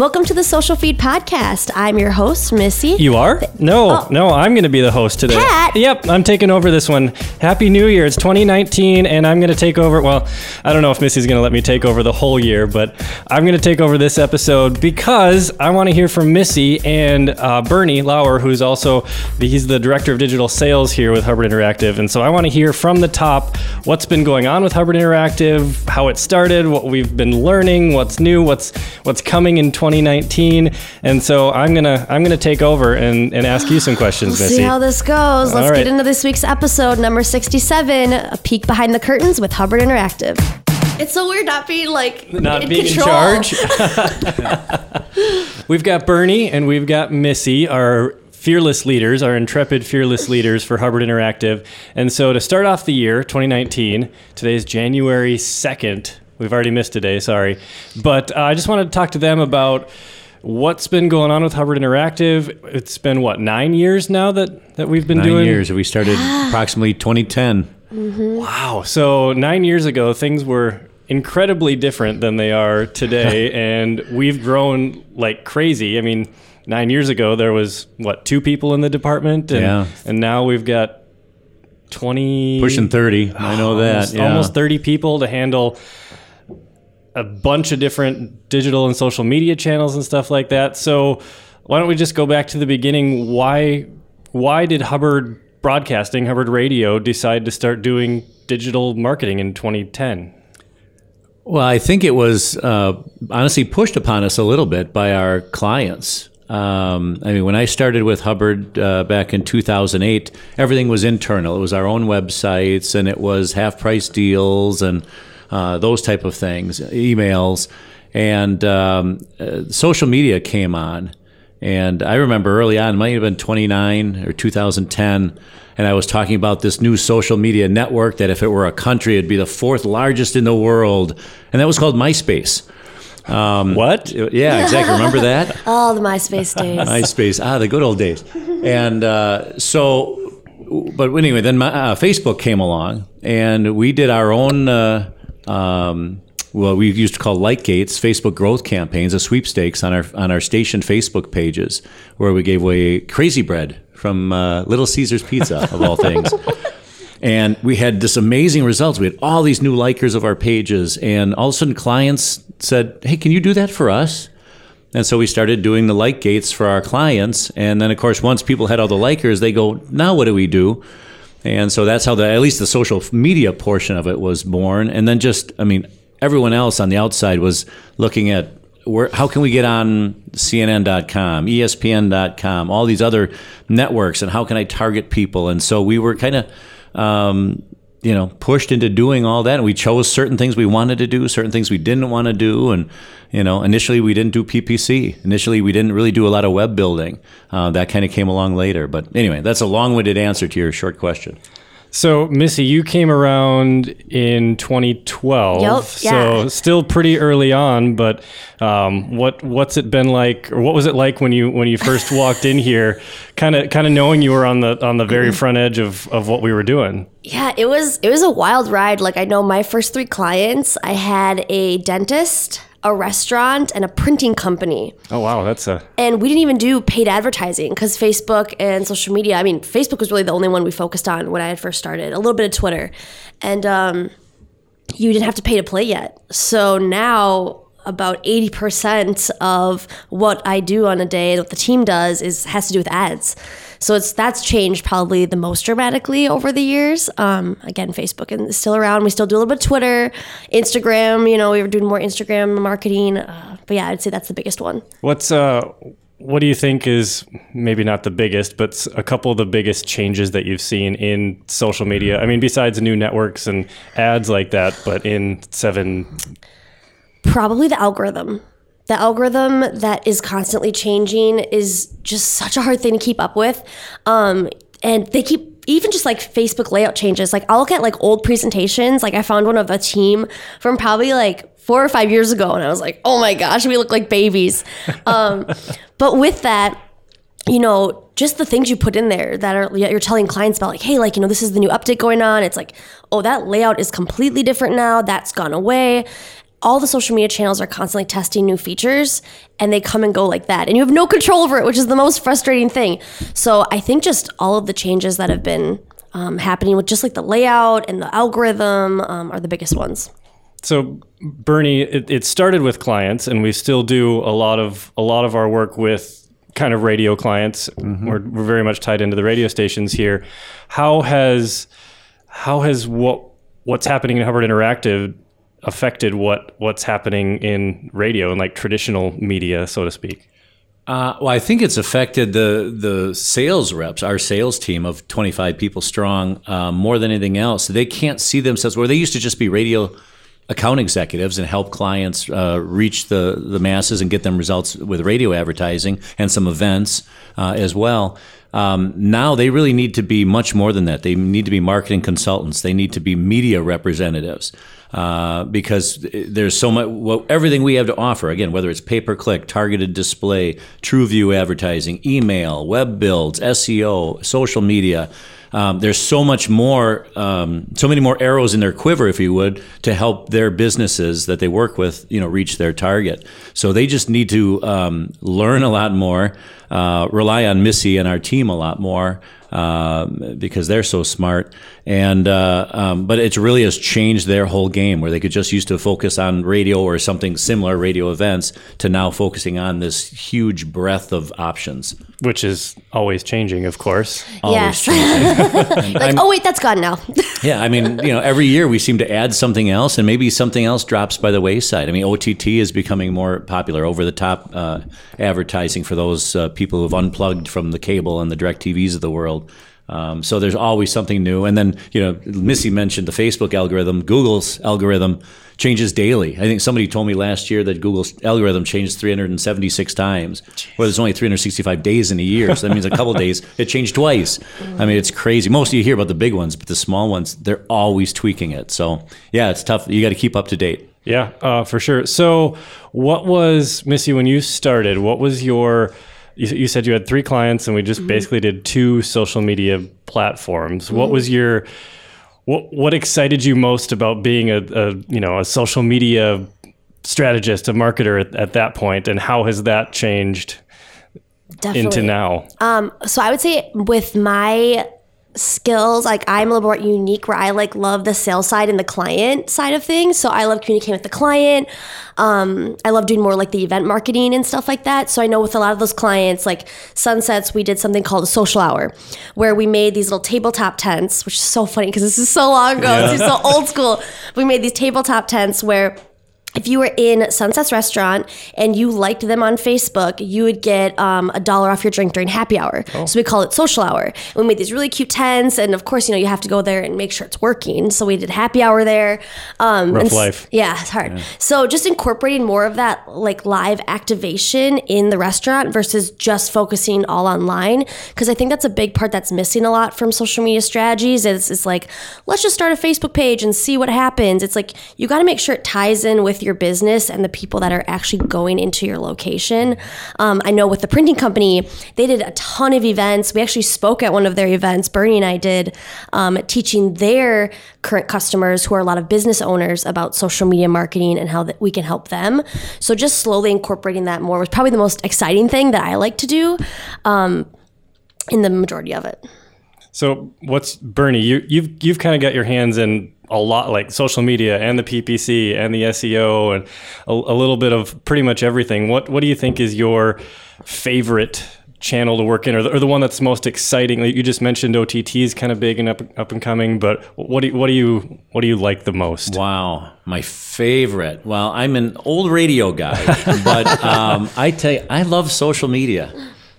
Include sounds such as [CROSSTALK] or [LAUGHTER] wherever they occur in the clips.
Welcome to the Social Feed Podcast. I'm your host, Missy. You are? No, no, I'm going to be the host today. Oh. Pat? Yep, I'm taking over this one. Happy New Year. It's 2019, and I'm going to take over. Well, I don't know if Missy's going to let me take over the whole year, but I'm going to take over this episode because I want to hear from Missy and uh, Bernie Laur, who's also the, he's the director of digital sales here with Hubbard Interactive, and so I want to hear from the top what's been going on with Hubbard Interactive, how it started, what we've been learning, what's new, what's what's coming in 2019, and so I'm gonna I'm gonna take over and, and ask you some questions, We'll Missy. see how this goes. Let's All right. get into this week's episode, number 67 A Peek Behind the Curtains with Hubbard Interactive. It's so weird not being like not in being control. in charge. [LAUGHS] we've got Bernie and we've got Missy, our fearless leaders, our intrepid fearless leaders for Hubbard Interactive. And so to start off the year, 2019, today is January 2nd. We've already missed today, sorry. But uh, I just wanted to talk to them about what's been going on with Hubbard Interactive. It's been, what, nine years now that, that we've been Nine doing? years. We started approximately 2010. Wow. So nine years ago, things were incredibly different than they are today, [LAUGHS] and we've grown like crazy. I mean, nine years ago, there was what two people in the department, and, Yeah. and now we've got twenty, Pushing 30. I know that. almost, yeah. almost thirty people to handle a bunch of different digital and social media channels and stuff like that. So why don't we just go back to the beginning? Why why did Hubbard Broadcasting, Hubbard Radio, decide to start doing digital marketing in 2010? Well, I think it was uh, honestly pushed upon us a little bit by our clients. Um, I mean, when I started with Hubbard uh, back in 2008, everything was internal. It was our own websites, and it was half price deals and uh, those type of things, emails, and um, uh, social media came on. And I remember early on, it might have been 29 or 2010, and I was talking about this new social media network that if it were a country, it'd be the fourth largest in the world, and that was called MySpace. Um, What? Yeah, exactly. Remember that? [LAUGHS] Oh, the MySpace days. MySpace. Ah, the good old days. And uh, so, but anyway, then my, uh, Facebook came along, and we did our own. Uh, um, well, we used to call like gates, Facebook growth campaigns, a sweepstakes on our on our station Facebook pages, where we gave away crazy bread from uh, Little Caesars Pizza of all things. [LAUGHS] And we had this amazing results. We had all these new likers of our pages, and all of a sudden, clients said, "Hey, can you do that for us?" And so we started doing the like gates for our clients. And then, of course, once people had all the likers, they go, now what do we do? And so that's how the, at least the social media portion of it was born. And then just, I mean, everyone else on the outside was looking at where, how can we get on CNN.com, ESPN.com, all these other networks, and how can I target people? And so we were kind of, um, you know, pushed into doing all that. And we chose certain things we wanted to do, certain things we didn't want to do. And, you know, initially we didn't do PPC. Initially we didn't really do a lot of web building. Uh, that kind of came along later. But anyway, that's a long winded answer to your short question. So, Missy, you came around in 2012. Yup, So, yeah. still pretty early on. But um, what what's it been like, or what was it like when you when you first [LAUGHS] walked in here? Kind of kind of knowing you were on the on the very front edge of of what we were doing. Yeah, it was it was a wild ride. Like I know my first three clients, I had a dentist, a restaurant, and a printing company. Oh wow, that's a And we didn't even do paid advertising because Facebook and social media. I mean, Facebook was really the only one we focused on when I had first started. A little bit of Twitter, and um, you didn't have to pay to play yet. So now about eighty percent of what I do on a day, and what the team does, is has to do with ads. So it's that's changed probably the most dramatically over the years. Um, again, Facebook is still around. We still do a little bit of Twitter, Instagram. You know, we were doing more Instagram marketing. Uh, but yeah, I'd say that's the biggest one. What's uh what do you think is maybe not the biggest, but a couple of the biggest changes that you've seen in social media? I mean, besides new networks and ads like that, but in seven Probably the algorithm. The algorithm that is constantly changing is just such a hard thing to keep up with. Um, and they keep even just like Facebook layout changes. Like I'll look at like old presentations. Like I found one of a team from probably like four or five years ago, and I was like, oh my gosh, we look like babies. [LAUGHS] Um, but with that, you know, just the things you put in there that are you're telling clients about, like, hey, like, you know, this is the new update going on. It's like, oh, that layout is completely different now. That's gone away. All the social media channels are constantly testing new features and they come and go like that. And you have no control over it, which is the most frustrating thing. So I think just all of the changes that have been um, happening with just like the layout and the algorithm um, are the biggest ones. So Bernie, it, it started with clients, and we still do a lot of a lot of our work with kind of radio clients. We're, we're very much tied into the radio stations here. How has how has what what's happening in Hubbard Interactive affected what what's happening in radio and like traditional media, so to speak? Uh, well, I think it's affected the the sales reps, our sales team of 25 people strong, uh, more than anything else. They can't see themselves where they used to just be radio account executives and help clients uh, reach the the masses and get them results with radio advertising and some events uh, as well. Um, now they really need to be much more than that. They need to be marketing consultants. They need to be media representatives uh, because there's so much. Well, everything we have to offer. Again, whether it's pay per click, targeted display, TrueView advertising, email, web builds, SEO, social media. Um, there's so much more, um, so many more arrows in their quiver, if you would, to help their businesses that they work with, you know, reach their target. So they just need to um, learn a lot more, uh, rely on Missy and our team a lot more. Um, because they're so smart, and uh, um, but it really has changed their whole game. Where they could just used to focus on radio or something similar, radio events, to now focusing on this huge breadth of options. Which is always changing, of course. yes. [LAUGHS] [LAUGHS] like, oh wait, that's gone now. [LAUGHS] Yeah, I mean, you know, every year we seem to add something else, and maybe something else drops by the wayside. I mean, OTT is becoming more popular, over the top uh, advertising for those uh, people who've unplugged from the cable and the direct TVs of the world. Um, so there's always something new. And then, you know, Missy mentioned the Facebook algorithm, Google's algorithm changes daily. I think somebody told me last year that Google's algorithm changed 376 times. Well, there's only 365 days in a year, so that means a couple [LAUGHS] days it changed twice. I mean, it's crazy. Most of you hear about the big ones, but the small ones, they're always tweaking it. So yeah, it's tough. You got to keep up to date. Yeah, uh, for sure. So, what was Missy when you started? What was your you, you said you had three clients, and we just basically did two social media platforms. What was your what What excited you most about being a, a you know a social media strategist, a marketer at, at that point, and how has that changed Definitely. into now? Um, so I would say with my skills, like I'm a little more unique where I like love the sales side and the client side of things. So I love communicating with the client. Um, I love doing more like the event marketing and stuff like that. So I know with a lot of those clients, like Sunsets, we did something called a social hour where we made these little tabletop tents, which is so funny because this is so long ago. It's so old school. We made these tabletop tents where if you were in Sunset's restaurant and you liked them on Facebook, you would get um, a dollar off your drink during happy hour. So we call it social hour. And we made these really cute tents, and of course, you know, you have to go there and make sure it's working. So we did happy hour there. Um, Rough and life. Yeah, it's hard. So just incorporating more of that like live activation in the restaurant versus just focusing all online, because I think that's a big part that's missing a lot from social media strategies. Is it's like let's just start a Facebook page and see what happens. It's like you got to make sure it ties in with your business and the people that are actually going into your location. Um, I know with the printing company, they did a ton of events. We actually spoke at one of their events. Bernie and I did, um, teaching their current customers, who are a lot of business owners, about social media marketing and how that we can help them. So just slowly incorporating that more was probably the most exciting thing that I like to do. Um, in the majority of it. So, what's Bernie? You, you've you've kind of got your hands in a lot, like social media and the PPC and the SEO and a, a little bit of pretty much everything. What what do you think is your favorite channel to work in, or the, or the one that's most exciting? You just mentioned, OTT is kind of big and up up and coming, but what do you, what do you what do you like the most? Wow, my favorite. Well, I'm an old radio guy, [LAUGHS] but um, I tell you, I love social media.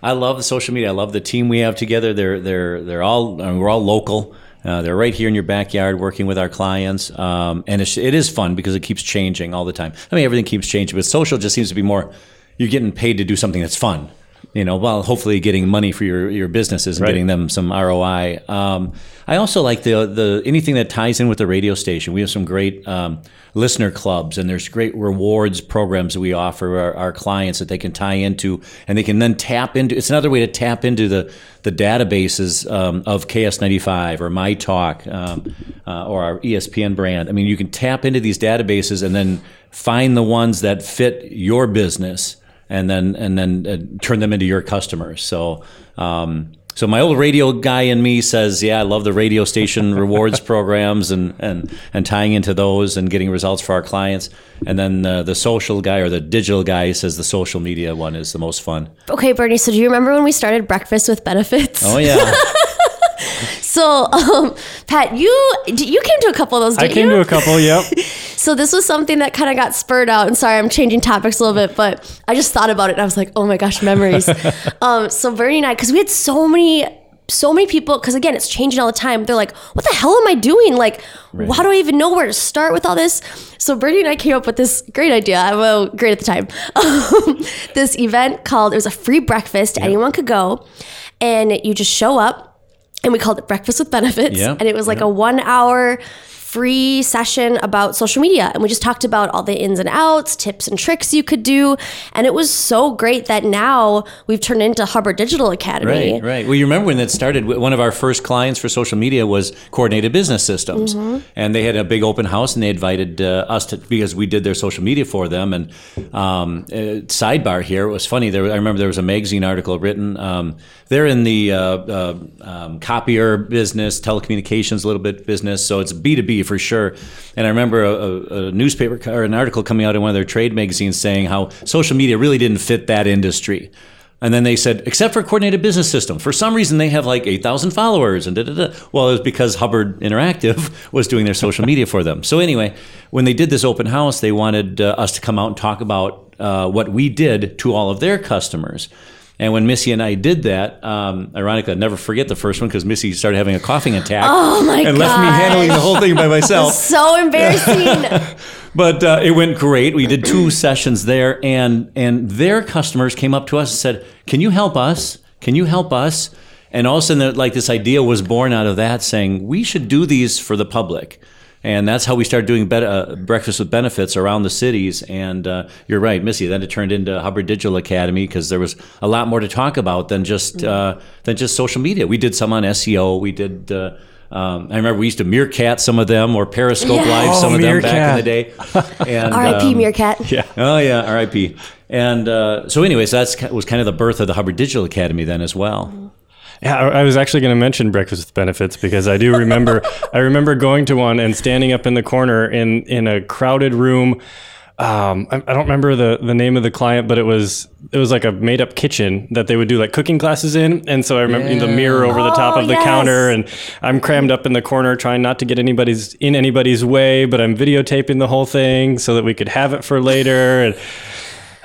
I love the social media. I love the team we have together. They're they're they're all I mean, we're all local. Uh, they're right here in your backyard working with our clients, um, and it's, it is fun because it keeps changing all the time. I mean, everything keeps changing, but social just seems to be more. You're getting paid to do something that's fun. You know, well, hopefully getting money for your, your businesses and Right. getting them some ROI. Um, I also like the the anything that ties in with the radio station. We have some great um, listener clubs, and there's great rewards programs that we offer our, our clients that they can tie into, and they can then tap into. It's another way to tap into the the databases um, of KS95 or My Talk um, uh, or our ESPN brand. I mean, you can tap into these databases and then find the ones that fit your business and then and then uh, turn them into your customers. So. Um, so my old radio guy in me says, "Yeah, I love the radio station [LAUGHS] rewards programs and, and and tying into those and getting results for our clients." And then uh, the social guy or the digital guy says the social media one is the most fun. Okay, Bernie. So do you remember when we started breakfast with benefits? Oh yeah, [LAUGHS] So, um, Pat, you you came to a couple of those. I Didn't came you? to a couple. Yep. [LAUGHS] So this was something that kind of got spurred out. And sorry, I'm changing topics a little bit, but I just thought about it and I was like, oh my gosh, memories. [LAUGHS] um, so Bernie and I, because we had so many, so many people, because again, it's changing all the time. They're like, what the hell am I doing? Like, how do I even know where to start with all this? So Bernie and I came up with this great idea. I Well, great at the time. [LAUGHS] This event called, it was a free breakfast. Anyone could go and you just show up and we called it breakfast with benefits Yeah, and it was like a one hour free session about social media. And we just talked about all the ins and outs, tips and tricks you could do. And it was so great that now we've turned into Hubbard Digital Academy. Right, right. Well, you remember when that started, one of our first clients for social media was Coordinated Business Systems. Mm-hmm. And they had a big open house and they invited uh, us to, because we did their social media for them. And um, uh, sidebar here, it was funny. There, I remember there was a magazine article written. Um, they're in the uh, uh um, copier business, telecommunications a little bit business. So it's B2B for sure. And I remember a, a, a, newspaper or an article coming out in one of their trade magazines saying how social media really didn't fit that industry. And then they said, except for coordinated business system, for some reason they have like 8,000 followers and da da da. Well, it was because Hubbard Interactive [LAUGHS] was doing their social media for them. So, anyway, when they did this open house, they wanted uh, us to come out and talk about uh, what we did to all of their customers. And when Missy and I did that, um, ironically, I'll never forget the first one because Missy started having a coughing attack oh my and god left me handling the whole thing by myself. so embarrassing [LAUGHS] But uh, it went great. We did two sessions there, and and their customers came up to us and said, "Can you help us? Can you help us?" And all of a sudden, like this idea was born out of that, saying we should do these for the public. And that's how we started doing bet- uh, breakfast with benefits around the cities. And uh, you're right, Missy. Then it turned into Hubbard Digital Academy because there was a lot more to talk about than just uh, than just social media. We did some on SEO. We did. Uh, um, I remember we used to meerkat some of them or Periscope Yes. Live some Oh, of them back in the day. [LAUGHS] And, rip um, meerkat [LAUGHS] Yeah. Oh yeah, R.I.P. And uh, so, anyways, that's ki- was kind of the birth of the Hubbard Digital Academy then as well. Yeah, I was actually going to mention breakfast with benefits because I do remember [LAUGHS] I remember going to one and standing up in the corner in in a crowded room. Um, I, I don't remember the the name of the client, but it was it was like a made up kitchen that they would do like cooking classes in. And so I remember the mirror over the top Oh, of the yes. counter, and I'm crammed up in the corner trying not to get anybody's in anybody's way, but I'm videotaping the whole thing so that we could have it for later. And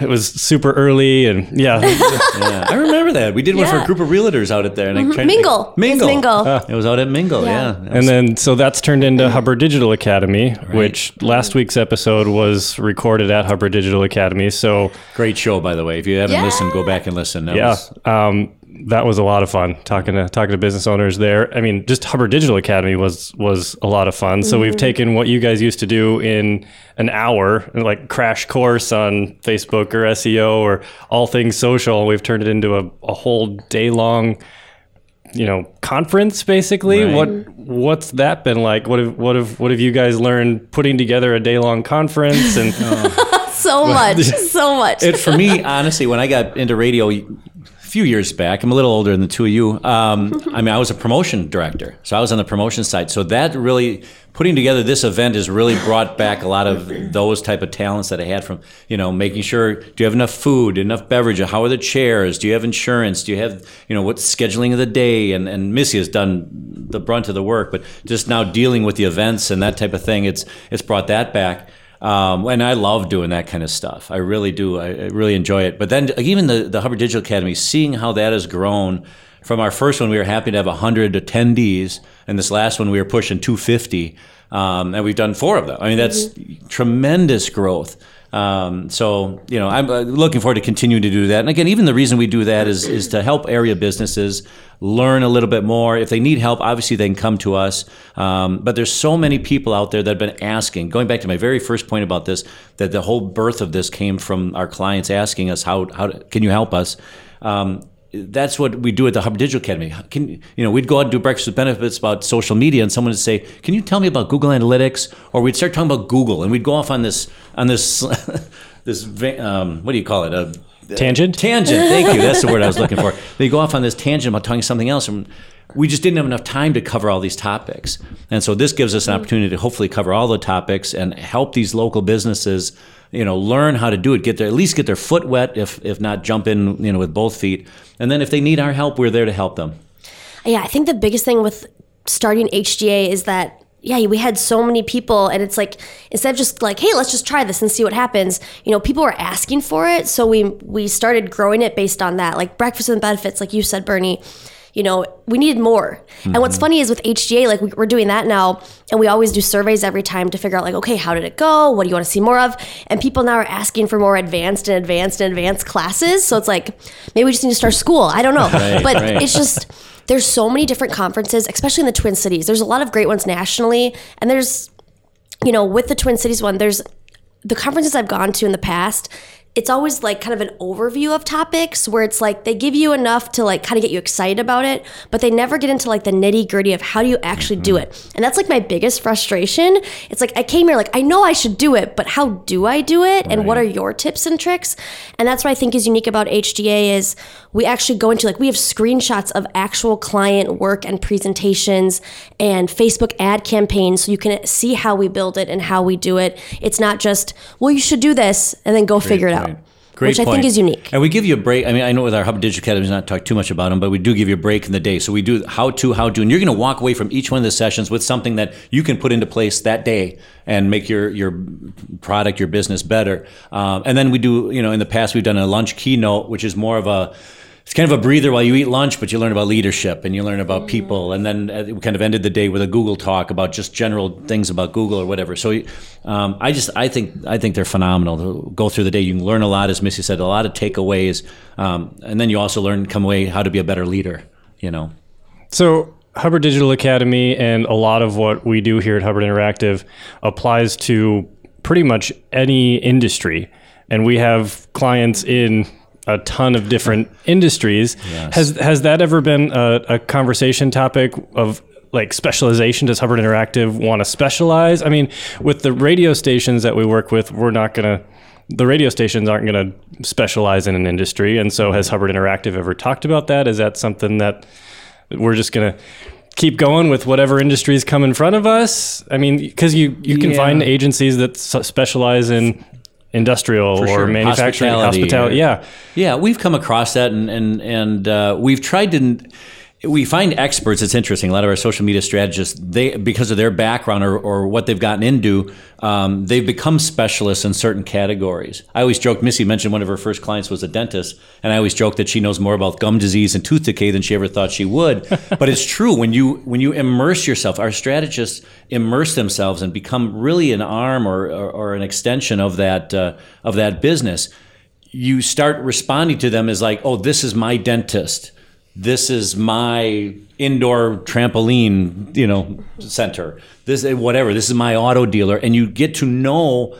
it was super early, and yeah, [LAUGHS] Yeah, I remember that. We did one for a group of realtors out at there. And I tried to Mingle. It's Mingle. Mingle. It was out at Mingle, Yeah. yeah. And then, so that's turned into Hubbard Digital Academy, which last week's episode was recorded at Hubbard Digital Academy. So, great show, by the way. If you haven't Yeah. listened, go back and listen. That yeah, was- um, that was a lot of fun talking to talking to business owners there. I mean, just Hubbard Digital Academy was was a lot of fun. So we've mm-hmm. taken what you guys used to do in an hour, like crash course on Facebook or SEO or all things social. We've turned it into a, a whole day long you know conference basically Right. what what's that been like what have what have what have you guys learned putting together a day long conference and [LAUGHS] so much [LAUGHS] so much it for me honestly when i got into radio a few years back i'm a little older than the two of you um, [LAUGHS] i mean i was a promotion director. So i was on the promotion side. So that really putting together this event has really brought back a lot of those type of talents that i had from you know making sure do you have enough food enough beverage how are the chairs? Do you have insurance? Do you have you know what's scheduling of the day? And, and missy has done the brunt of the work but just now dealing with the events and that type of thing it's it's brought that back um, and I love doing that kind of stuff. I really do. I, I really enjoy it. But then even the, the Hubbard Digital Academy, seeing how that has grown from our first one, we were happy to have 100 attendees. And this last one, we were pushing 250. Um, and we've done four of them. I mean, that's tremendous growth. Um, so you know, I'm uh, looking forward to continuing to do that. And again, even the reason we do that is is to help area businesses learn a little bit more. If they need help, obviously they can come to us. Um, but there's so many people out there that have been asking. Going back to my very first point about this, that the whole birth of this came from our clients asking us, "How how can you help us?" Um, that's what we do at the Hubbard Digital Academy. Can you know we'd go out and do breakfast with benefits about social media, and someone would say, "Can you tell me about Google Analytics?" Or we'd start talking about Google, and we'd go off on this on this [LAUGHS] this um, what do you call it? A, Tangent? Tangent. Thank you. That's the word I was looking for. They go off on this tangent about talking something else, and we just didn't have enough time to cover all these topics. And so this gives us an mm. opportunity to hopefully cover all the topics and help these local businesses, you know, learn how to do it. Get their at least get their foot wet, if if not jump in, you know, with both feet. And then if they need our help, we're there to help them. Yeah, I think the biggest thing with starting HDA is that yeah, we had so many people, and it's like instead of just like, hey, let's just try this and see what happens. You know, people were asking for it, so we we started growing it based on that. Like breakfast and benefits, like you said, Bernie. You know, we needed more. Mm-hmm. And what's funny is with HDA, like we're doing that now, and we always do surveys every time to figure out, like, okay, how did it go? What do you want to see more of? And people now are asking for more advanced and advanced and advanced classes. So it's like maybe we just need to start school. I don't know, [LAUGHS] right, but right. it's just there's so many different conferences, especially in the Twin Cities. There's a lot of great ones nationally, and there's, you know, with the Twin Cities one, there's the conferences I've gone to in the past it's always like kind of an overview of topics where it's like they give you enough to like kind of get you excited about it, but they never get into like the nitty gritty of how do you actually do it. And that's like my biggest frustration. It's like I came here like I know I should do it, but how do I do it? And what are your tips and tricks? And that's what I think is unique about HDA is we actually go into like we have screenshots of actual client work and presentations and Facebook ad campaigns so you can see how we build it and how we do it. It's not just, well, you should do this and then go Great figure it out. Great which point. I think is unique. And we give you a break. I mean, I know with our Hub Digital Academy, not talk too much about them, but we do give you a break in the day. So we do how to, how to, and you're going to walk away from each one of the sessions with something that you can put into place that day and make your your product, your business better. Um, and then we do, you know, in the past we've done a lunch keynote, which is more of a it's kind of a breather while you eat lunch, but you learn about leadership and you learn about mm-hmm. people. And then uh, we kind of ended the day with a Google talk about just general things about Google or whatever. So um, I just I think I think they're phenomenal. To go through the day, you can learn a lot, as Missy said, a lot of takeaways, um, and then you also learn come away how to be a better leader. You know. So Hubbard Digital Academy and a lot of what we do here at Hubbard Interactive applies to pretty much any industry. And we have clients in a ton of different [LAUGHS] industries. Yes. Has has that ever been a, a, conversation topic of like specialization? Does Hubbard Interactive want to specialize? I mean, with the radio stations that we work with, we're not gonna. The radio stations aren't going to specialize in an industry, and so has Hubbard Interactive ever talked about that? Is that something that we're just going to keep going with whatever industries come in front of us? I mean, because you you can yeah. find agencies that specialize in industrial or sure. manufacturing, hospitality. hospitality. yeah, yeah, we've come across that, and and and uh, we've tried to. We find experts. It's interesting. A lot of our social media strategists, they because of their background or, or what they've gotten into, um, they've become specialists in certain categories. I always joke. Missy mentioned one of her first clients was a dentist, and I always joke that she knows more about gum disease and tooth decay than she ever thought she would. [LAUGHS] but it's true when you when you immerse yourself. Our strategists immerse themselves and become really an arm or or, or an extension of that uh, of that business. You start responding to them as like, oh, this is my dentist this is my indoor trampoline, you know, center. This whatever. This is my auto dealer, and you get to know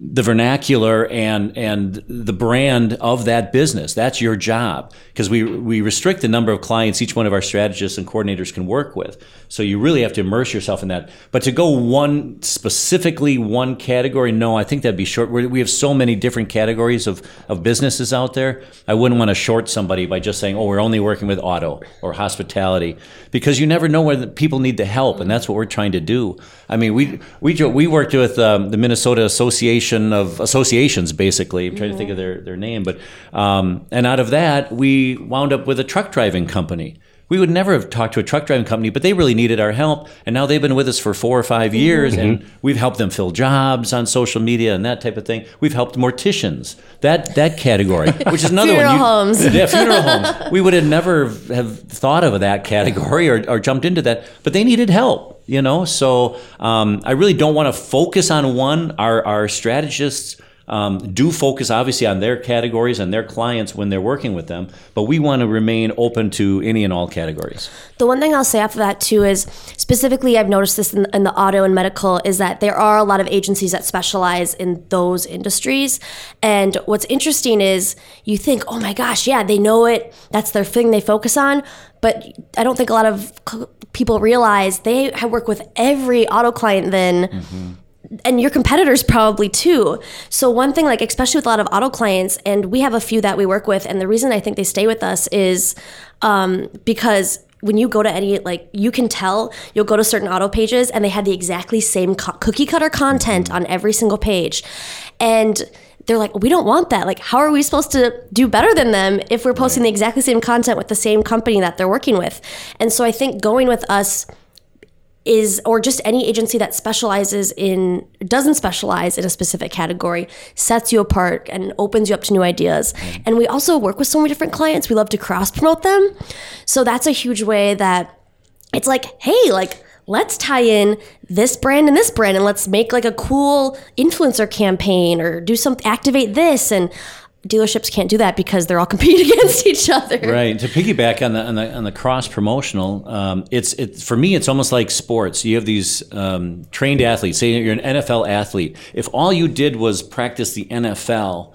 the vernacular and and the brand of that business. That's your job because we we restrict the number of clients each one of our strategists and coordinators can work with. So you really have to immerse yourself in that. But to go one specifically one category, no, I think that'd be short. We have so many different categories of of businesses out there. I wouldn't want to short somebody by just saying, "Oh, we're only working with auto or hospitality," because you never know where people need the help, and that's what we're trying to do. I mean, we we we worked with um, the Minnesota Association of associations, basically. I'm trying mm-hmm. to think of their, their name, but um, and out of that, we wound up with a truck driving company. We would never have talked to a truck driving company, but they really needed our help, and now they've been with us for four or five years, mm-hmm. and we've helped them fill jobs on social media and that type of thing. We've helped morticians, that that category, [LAUGHS] which is another funeral one. You, homes. Yeah, funeral homes. [LAUGHS] We would have never have thought of that category or, or jumped into that, but they needed help you know? So um, i really don't want to focus on one. Our, our strategists um, do focus obviously on their categories and their clients when they're working with them, but we want to remain open to any and all categories. The one thing I'll say after that too is specifically, I've noticed this in, in, the auto and medical is that there are a lot of agencies that specialize in those industries. And what's interesting is you think, oh my gosh, yeah, they know it. That's their thing they focus on. But I don't think a lot of people realize they work with every auto client then. Mm-hmm and your competitors probably too. So one thing like especially with a lot of auto clients and we have a few that we work with and the reason I think they stay with us is um, because when you go to any like you can tell you'll go to certain auto pages and they have the exactly same co- cookie cutter content on every single page and they're like we don't want that like how are we supposed to do better than them if we're posting right. the exactly same content with the same company that they're working with and so i think going with us is or just any agency that specializes in doesn't specialize in a specific category sets you apart and opens you up to new ideas. Mm. and we also work with so many different clients. We love to cross promote them. So that's a huge way that it's like hey like let's tie in this brand and this brand and let's make like a cool influencer campaign or do some activate this. And dealerships can't do that because they're all [LAUGHS] competing against each other. Right. To piggyback on the on the, on the cross promotional, um, it's it for me. It's almost like sports. You have these um, trained athletes. Say you're an NFL athlete. If all you did was practice the NFL.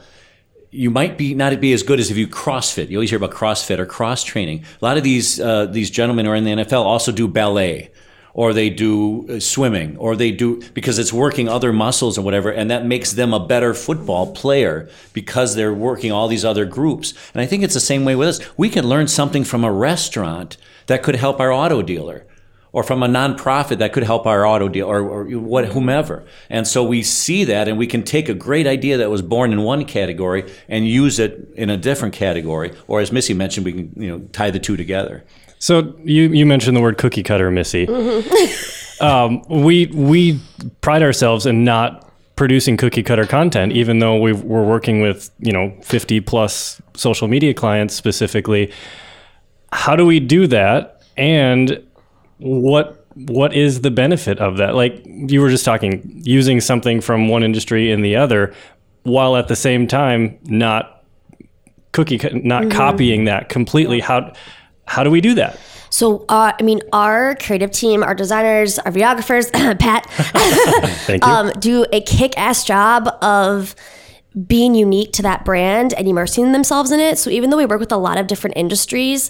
You might be not be as good as if you CrossFit. You always hear about CrossFit or cross training. A lot of these uh, these gentlemen who are in the NFL also do ballet or they do uh, swimming or they do because it's working other muscles or whatever and that makes them a better football player because they're working all these other groups and i think it's the same way with us we can learn something from a restaurant that could help our auto dealer or from a nonprofit that could help our auto deal or, or what, whomever. And so we see that and we can take a great idea that was born in one category and use it in a different category. Or as Missy mentioned, we can you know tie the two together. So you you mentioned the word cookie cutter, Missy. Mm-hmm. [LAUGHS] um, we we pride ourselves in not producing cookie cutter content, even though we are working with you know 50 plus social media clients specifically. How do we do that? And what what is the benefit of that? Like you were just talking, using something from one industry in the other, while at the same time not cookie not mm-hmm. copying that completely. How how do we do that? So, uh, I mean, our creative team, our designers, our videographers, [COUGHS] Pat, [LAUGHS] Thank you. Um, do a kick ass job of being unique to that brand and immersing themselves in it. So, even though we work with a lot of different industries,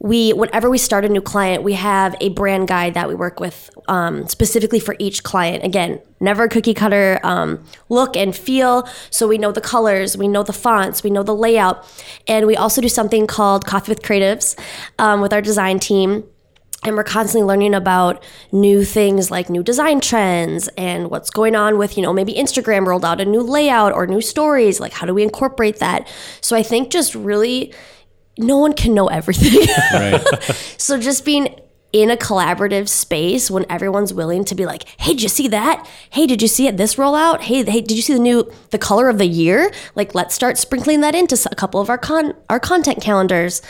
we whenever we start a new client we have a brand guide that we work with um, specifically for each client. Again never cookie cutter um, look and feel. So we know the colors we know the fonts we know the layout. And we also do something called coffee with creatives um, with our design team. And we're constantly learning about new things like new design trends and what's going on with you know maybe instagram rolled out a new layout or new stories. Like how do we incorporate that? So i think just really no one can know everything. [LAUGHS] Right. [LAUGHS] so just being in a collaborative space when everyone's willing to be like, "Hey, did you see that? Hey, did you see it this rollout? Hey, hey, did you see the new the color of the year? Like, let's start sprinkling that into a couple of our con our content calendars.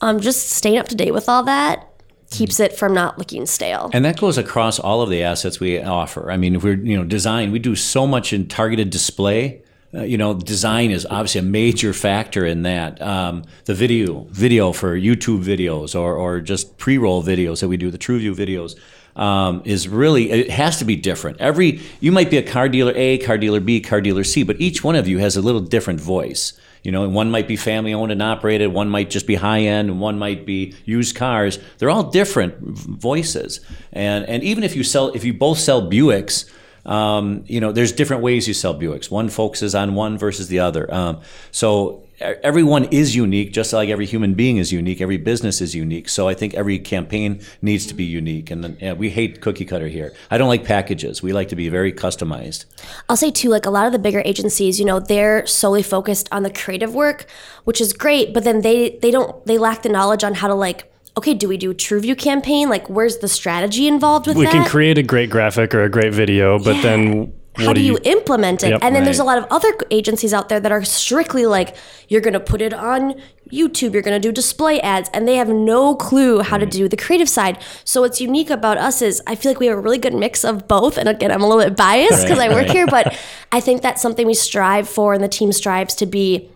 Um, just staying up to date with all that keeps it from not looking stale. And that goes across all of the assets we offer. I mean, if we're you know design, we do so much in targeted display uh, you know, design is obviously a major factor in that. Um, the video, video for YouTube videos or, or just pre-roll videos that we do, the TrueView videos, um, is really it has to be different. Every you might be a car dealer A, car dealer B, car dealer C, but each one of you has a little different voice. You know, one might be family owned and operated, one might just be high end, and one might be used cars. They're all different voices, and and even if you sell, if you both sell Buicks um, you know, there's different ways you sell Buicks. One focuses on one versus the other. Um, so everyone is unique, just like every human being is unique. Every business is unique. So I think every campaign needs to be unique. And, and we hate cookie cutter here. I don't like packages. We like to be very customized. I'll say too, like a lot of the bigger agencies, you know, they're solely focused on the creative work, which is great. But then they they don't they lack the knowledge on how to like okay, do we do a TrueView campaign? Like, where's the strategy involved with we that? We can create a great graphic or a great video, but yeah. then how do do you, you- implement it? Yep. and then there's a lot of other agencies out there that are strictly like, you're going to put it on YouTube, you're going to do display ads, and they have no clue how to mm. do the creative side. So what's unique about us is I feel like we have a really good mix of both. And again, I'm a little bit biased because I work here, but [LAUGHS] I think that's something we strive for, and the team strives to be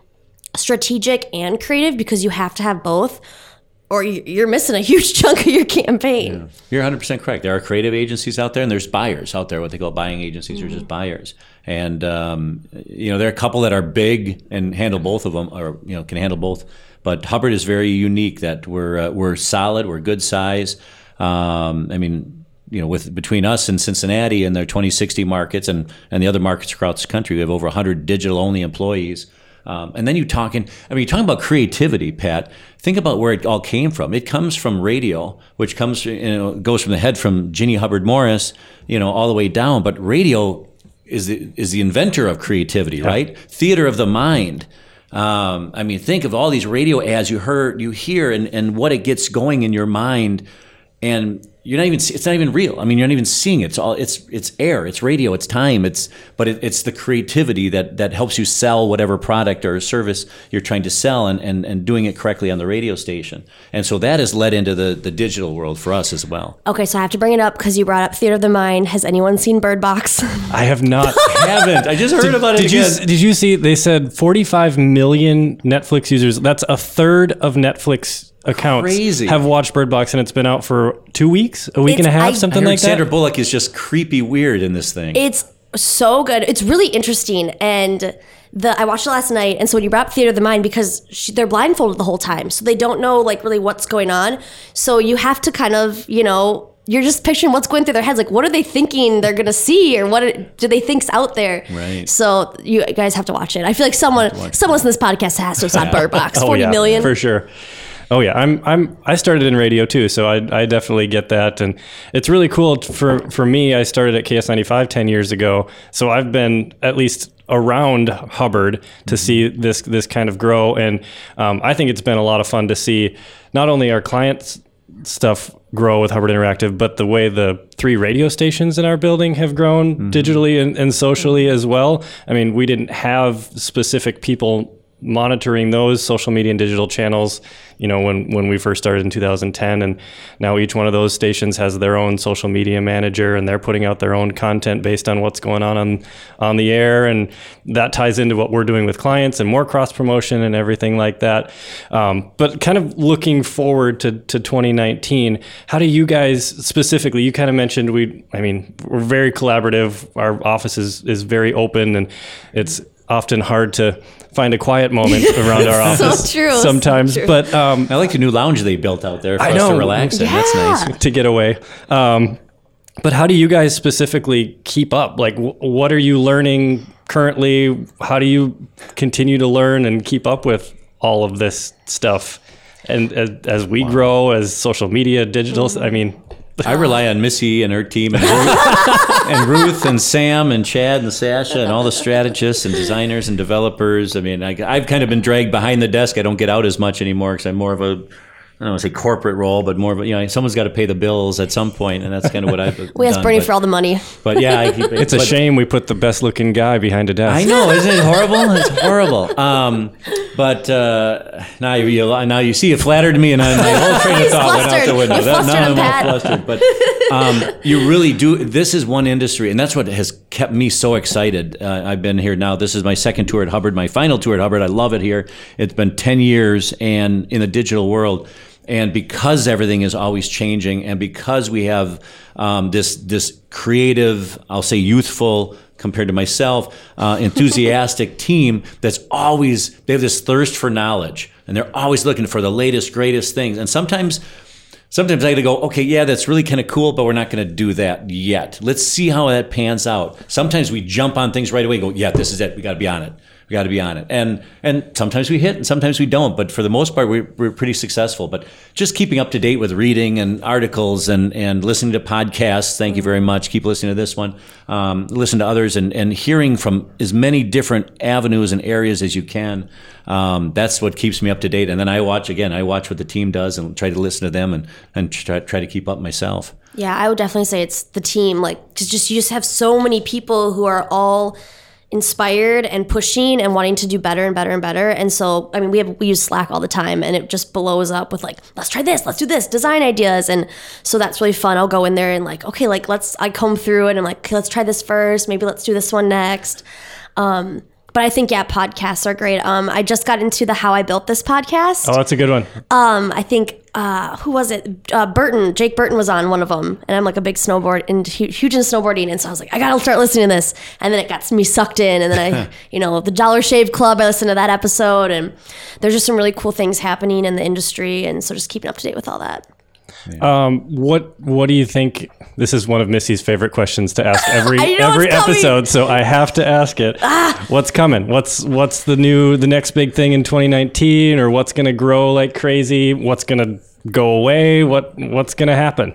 strategic and creative because you have to have both. Or you- you're missing a huge [LAUGHS] chunk of your campaign. You're 100% correct. There are creative agencies out there, and there's buyers out there, what they call buying agencies, or just buyers. And um, you know, there are a couple that are big and handle both of them, or you know, can handle both. But Hubbard is very unique. That we're uh, we're solid, we're good size. Um, I mean, you know, with between us and Cincinnati and their 2060 markets and and the other markets across the country, we have over 100 digital only employees. Um, and then you talking, I mean, you're talking about creativity, Pat. Think about where it all came from. It comes from radio, which comes, you know, goes from the head from Ginny Hubbard Morris, you know, all the way down. But radio is the, is the inventor of creativity, right? Theater of the mind. Um, I mean, think of all these radio ads you heard, you hear, and, and what it gets going in your mind, and you're not even it's not even real. I mean, you're not even seeing it. It's all it's it's air, it's radio, it's time, it's but it, it's the creativity that that helps you sell whatever product or service you're trying to sell, and, and and doing it correctly on the radio station. And so that has led into the the digital world for us as well. Okay, so I have to bring it up because you brought up Theater of the Mind. Has anyone seen Bird Box? [LAUGHS] I have not. [LAUGHS] haven't I just heard about it Did you did you see? They said 45 million Netflix users. That's a third of Netflix accounts Crazy. have watched Bird Box, and it's been out for two weeks, a week and a half, I- something I heard like Sandra that. Bullock is just creepy weird in this thing. it's so good. It's really interesting. And the I watched it last night. And so when you brought up Theater of the Mind, because she, they're blindfolded the whole time, so they don't know like really what's going on. So you have to kind of you know. You're just picturing what's going through their heads. Like, what are they thinking they're gonna see, or what are- do they think's out there? Right. So you guys have to watch it. I feel like someone, someone in this podcast has to have [LAUGHS] saw Bird Box. Oh, Forty yeah, million. for sure. Oh yeah, I'm I'm I started in radio too, so I I definitely get that, and it's really cool for for me. I started at KS95 ten years ago, so I've been at least around Hubbard to see this this kind of grow, and um, I think it's been a lot of fun to see not only our clients stuff grow with Hubbard Interactive, but the way the three radio stations in our building have grown digitally and, and socially as well. I mean, we didn't have specific people monitoring those social media and digital channels, you know, when, when we first started in 2010. And now each one of those stations has their own social media manager and they're putting out their own content based on what's going on on, on the air. And that ties into what we're doing with clients and more cross promotion and everything like that. Um, but kind of looking forward to, to 2019, how do you guys specifically, you kind of mentioned we, I mean, we're very collaborative. Our office is, is very open and it's often hard to find a quiet moment [LAUGHS] around our So office true, so sometimes. true. But um, I like the new lounge they built out there for I us to know. relax in. That's nice. to get away. Um, but how do you guys specifically keep up? Like, w- what are you learning currently? How do you continue to learn and keep up with all of this stuff? And as, as we grow, as social media, digital, I mean, I rely on Missy and her team and Ruth, [LAUGHS] and Ruth and Sam and Chad and Sasha and all the strategists and designers and developers. I mean, I, I've kind of been dragged behind the desk. I don't get out as much anymore because I'm more of a I don't want to say corporate role, but more of a, you know, someone's got to pay the bills at some point, and that's kind of what I've [LAUGHS] We asked done, Bernie but, for all the money. But yeah, I keep, [LAUGHS] it's a shame we put the best looking guy behind a desk. I know, isn't it horrible? It's horrible. Um, but uh, now you, you now you see it flattered me, and I, my whole train of He's thought went out the window. You That- flustered now I'm all Pat. flustered. But um, you really do. This is one industry, and that's what has kept me so excited. Uh, I've been here now. This is my second tour at Hubbard, my final tour at Hubbard. I love it here. It's been ten years, and in the digital world. And because everything is always changing, and because we have um, this this creative, I'll say youthful, compared to myself, uh, enthusiastic [LAUGHS] team that's always they have this thirst for knowledge, and they're always looking for the latest, greatest things. And sometimes sometimes I got to go, okay, yeah, that's really kind of cool, but we're not going to do that yet. Let's see how that pans out. Sometimes we jump on things right away, and go, yeah, this is it. We got to be on it. We got to be on it. And and sometimes we hit, and sometimes we don't. But for the most part, we're, we're pretty successful. But just keeping up to date with reading and articles and and listening to podcasts. Thank you very much. Keep listening to this one. Um, listen to others and and hearing from as many different avenues and areas as you can. Um, that's what keeps me up to date. And then I watch again. I watch what the team does and try to listen to them and and try, try to keep up myself. Yeah, I would definitely say it's the team. Like, cause just you just have so many people who are all inspired and pushing and wanting to do better and better and better. And so, I mean, we have we use Slack all the time, and it just blows up with like, let's try this, let's do this, design ideas, and so that's really fun. I'll go in there and like, okay, like let's I comb through it and like, okay, let's try this first, maybe let's do this one next. Um, but I think yeah, podcasts are great. Um, I just got into the How I Built This podcast. Oh, that's a good one. Um, I think uh, who was it? Uh, Burton, Jake Burton was on one of them, and I'm like a big snowboard and huge in snowboarding, and so I was like, I gotta start listening to this, and then it got me sucked in, and then I, [LAUGHS] you know, the Dollar Shave Club, I listened to that episode, and there's just some really cool things happening in the industry, and so just keeping up to date with all that. Um, what What do you think? This is one of Missy's favorite questions to ask every [LAUGHS] every episode, so I have to ask it. What's coming? What's What's the new the next big thing in 2019, or what's going to grow like crazy? What's going to go away? What What's going to happen?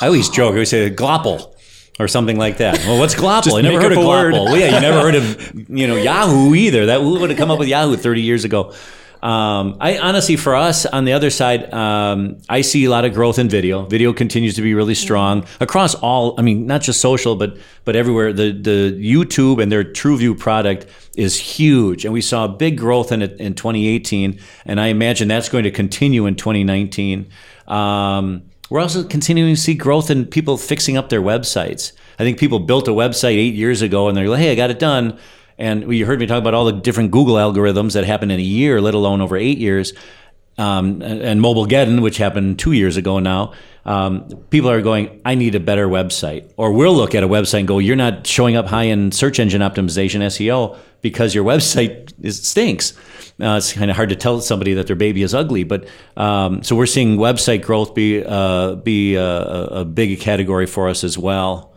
I always joke. I always say glopple or something like that. Well, what's [LAUGHS] glopple? I never heard of up a glopple. Well, yeah, you never heard of you know Yahoo either. That who would have come up with Yahoo 30 years ago. Um, I honestly, for us on the other side, um, I see a lot of growth in video. Video continues to be really strong across all. I mean, not just social, but but everywhere. The the YouTube and their TrueView product is huge, and we saw big growth in it in 2018, and I imagine that's going to continue in 2019. Um, we're also continuing to see growth in people fixing up their websites. I think people built a website eight years ago and they're like, hey, I got it done. And you heard me talk about all the different Google algorithms that happened in a year, let alone over eight years. Um, and, Mobilegeddon, which happened two years ago now. Um, people are going, I need a better website. Or we'll look at a website and go, you're not showing up high in search engine optimization, SEO, because your [LAUGHS] website is, stinks. Uh, it's kind of hard to tell somebody that their baby is ugly, but um, so we're seeing website growth be uh, be a, a big category for us as well.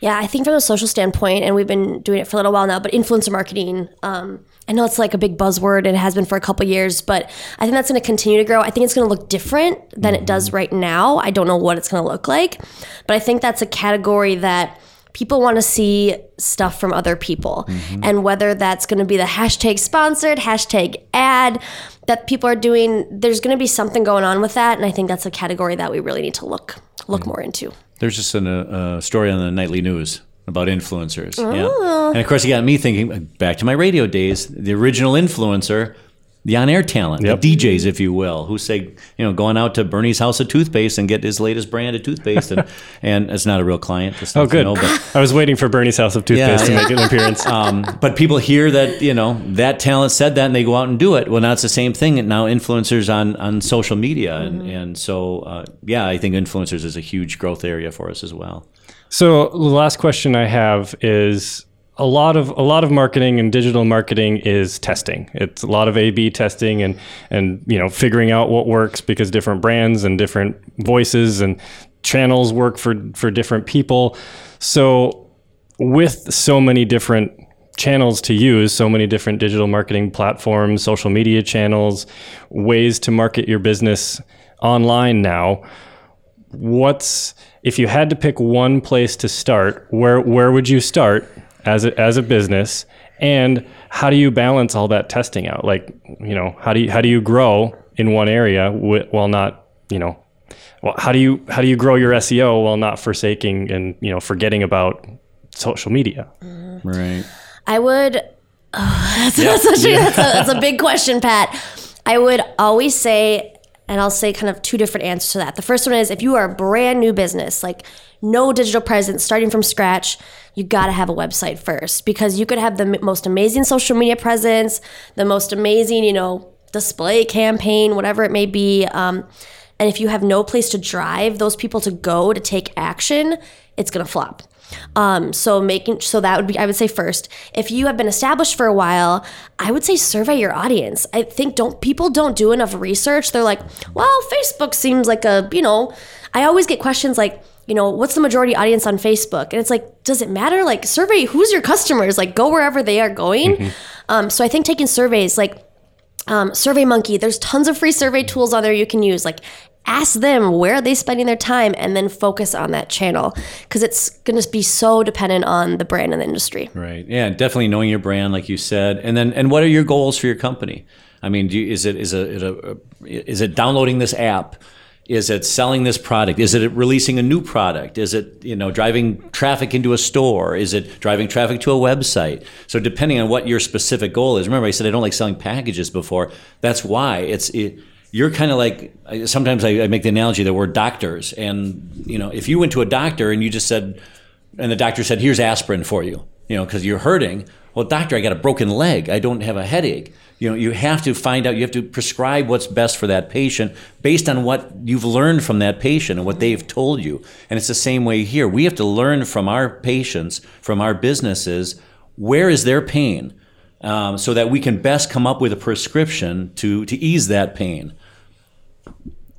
Yeah, I think from a social standpoint, and we've been doing it for a little while now, but influencer marketing, um, I know it's like a big buzzword and it has been for a couple years, but I think that's going to continue to grow. I think it's going to look different than it does mm-hmm. right now. I don't know what it's going to look like, but I think that's a category that people want to see stuff from other people. Mm-hmm. And whether that's going to be the hashtag sponsored, hashtag ad that people are doing, there's going to be something going on with that. And I think that's a category that we really need to look look mm. more into. There's just a, a uh, uh, story on the nightly news about influencers. Yeah. Oh. And of course, it got me thinking back to my radio days, the original influencer, the on air talent, Yep. the DJs, if you will, who say, you know, going out to Bernie's house of toothpaste and get his latest brand of toothpaste. And, [LAUGHS] and it's not a real client. Oh, good. know, but [LAUGHS] I was waiting for Bernie's House of Toothpaste to yeah. make an appearance. [LAUGHS] um, but people hear that you know that talent said that and they go out and do it. Well, now it's the same thing. And now influencers on on social media, and and so uh, yeah, I think influencers is a huge growth area for us as well. So the last question I have is a lot of a lot of marketing and digital marketing is testing. It's a lot of A/B testing and and you know figuring out what works because different brands and different voices and channels work for for different people. So with so many different channels to use, so many different digital marketing platforms, social media channels, ways to market your business online now, what's if you had to pick one place to start, where where would you start as a, as a business, and how do you balance all that testing out? Like, you know, how do you how do you grow in one area wi- while not, you know, well, how do you how do you grow your SEO while not forsaking and you know forgetting about social media? Mm-hmm. Right. I would. Oh, [LAUGHS] that's, that's, such a, that's, a, that's a big question, Pat. I would always say, and I'll say kind of two different answers to that. The first one is if you are a brand new business, like no digital presence, starting from scratch, you got to have a website first because you could have the most amazing social media presence, the most amazing, you know, display campaign, whatever it may be. Um, and if you have no place to drive those people to go to take action, it's to flop. Um, so making so that would be I would say first. If you have been established for a while, I would say survey your audience. I think don't people don't do enough research. They're like, well, Facebook seems like a you know. I always get questions like, you know, what's the majority audience on Facebook? And it's like, does it matter? Like, survey who's your customers. Like, go wherever they are going. Um, so I think taking surveys like um, SurveyMonkey. There's tons of free survey tools on there you can use. Like, ask them where are they spending their time, and then focus on that channel because it's going to be so dependent on the brand and the industry. Right. Yeah. Definitely knowing your brand, like you said, and then and what are your goals for your company? I mean, you, is it is it is it downloading this app? Is it selling this product? Is it releasing a new product? Is it you know driving traffic into a store? Is it driving traffic to a website? So depending on what your specific goal is, remember I said I don't like selling packages before. That's why it's. It, you're kind of like sometimes I, I make the analogy that we're doctors, and you know if you went to a doctor and you just said, and the doctor said, "Here's aspirin for you," you know, because you're hurting. Well, doctor, I got a broken leg. I don't have a headache. You know, you have to find out. You have to prescribe what's best for that patient based on what you've learned from that patient and what they've told you. And it's the same way here. We have to learn from our patients, from our businesses, where is their pain, um, so that we can best come up with a prescription to to ease that pain.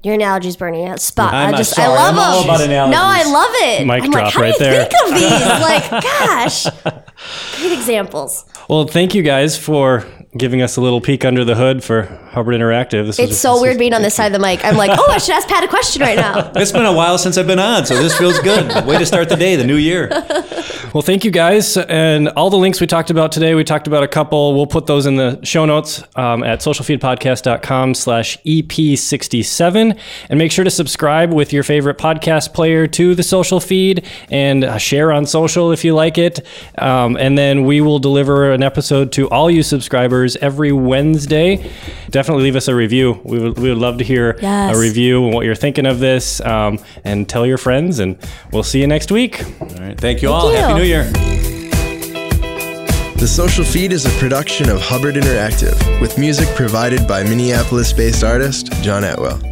Your analogies, Bernie, at spot. I'm I just, sorry, I love I'm all them. about analogies. No, I love it. Mic I'm drop like, how right do you there. think of these? [LAUGHS] like, gosh, great examples. Well, thank you guys for giving us a little peek under the hood for Hubbard Interactive. This It's was, so this weird was- being on this side of the mic. I'm like, oh, I should ask Pat a question right now. [LAUGHS] It's been a while since I've been on, so this feels good. Way to start the day, the new year. [LAUGHS] Well, thank you guys. And all the links we talked about today, we talked about a couple. We'll put those in the show notes um, at socialfeedpodcast.com slash EP67. And make sure to subscribe with your favorite podcast player to the social feed and uh, share on social if you like it. Um, and then we will deliver an episode to all you subscribers every Wednesday. Definitely leave us a review. We would, we would love to hear Yes. a review and what you're thinking of this. Um, and tell your friends. And we'll see you next week. All right. Thank you all. you. Happy New Year. The Social Feed is a production of Hubbard Interactive, with music provided by Minneapolis based artist John Atwell.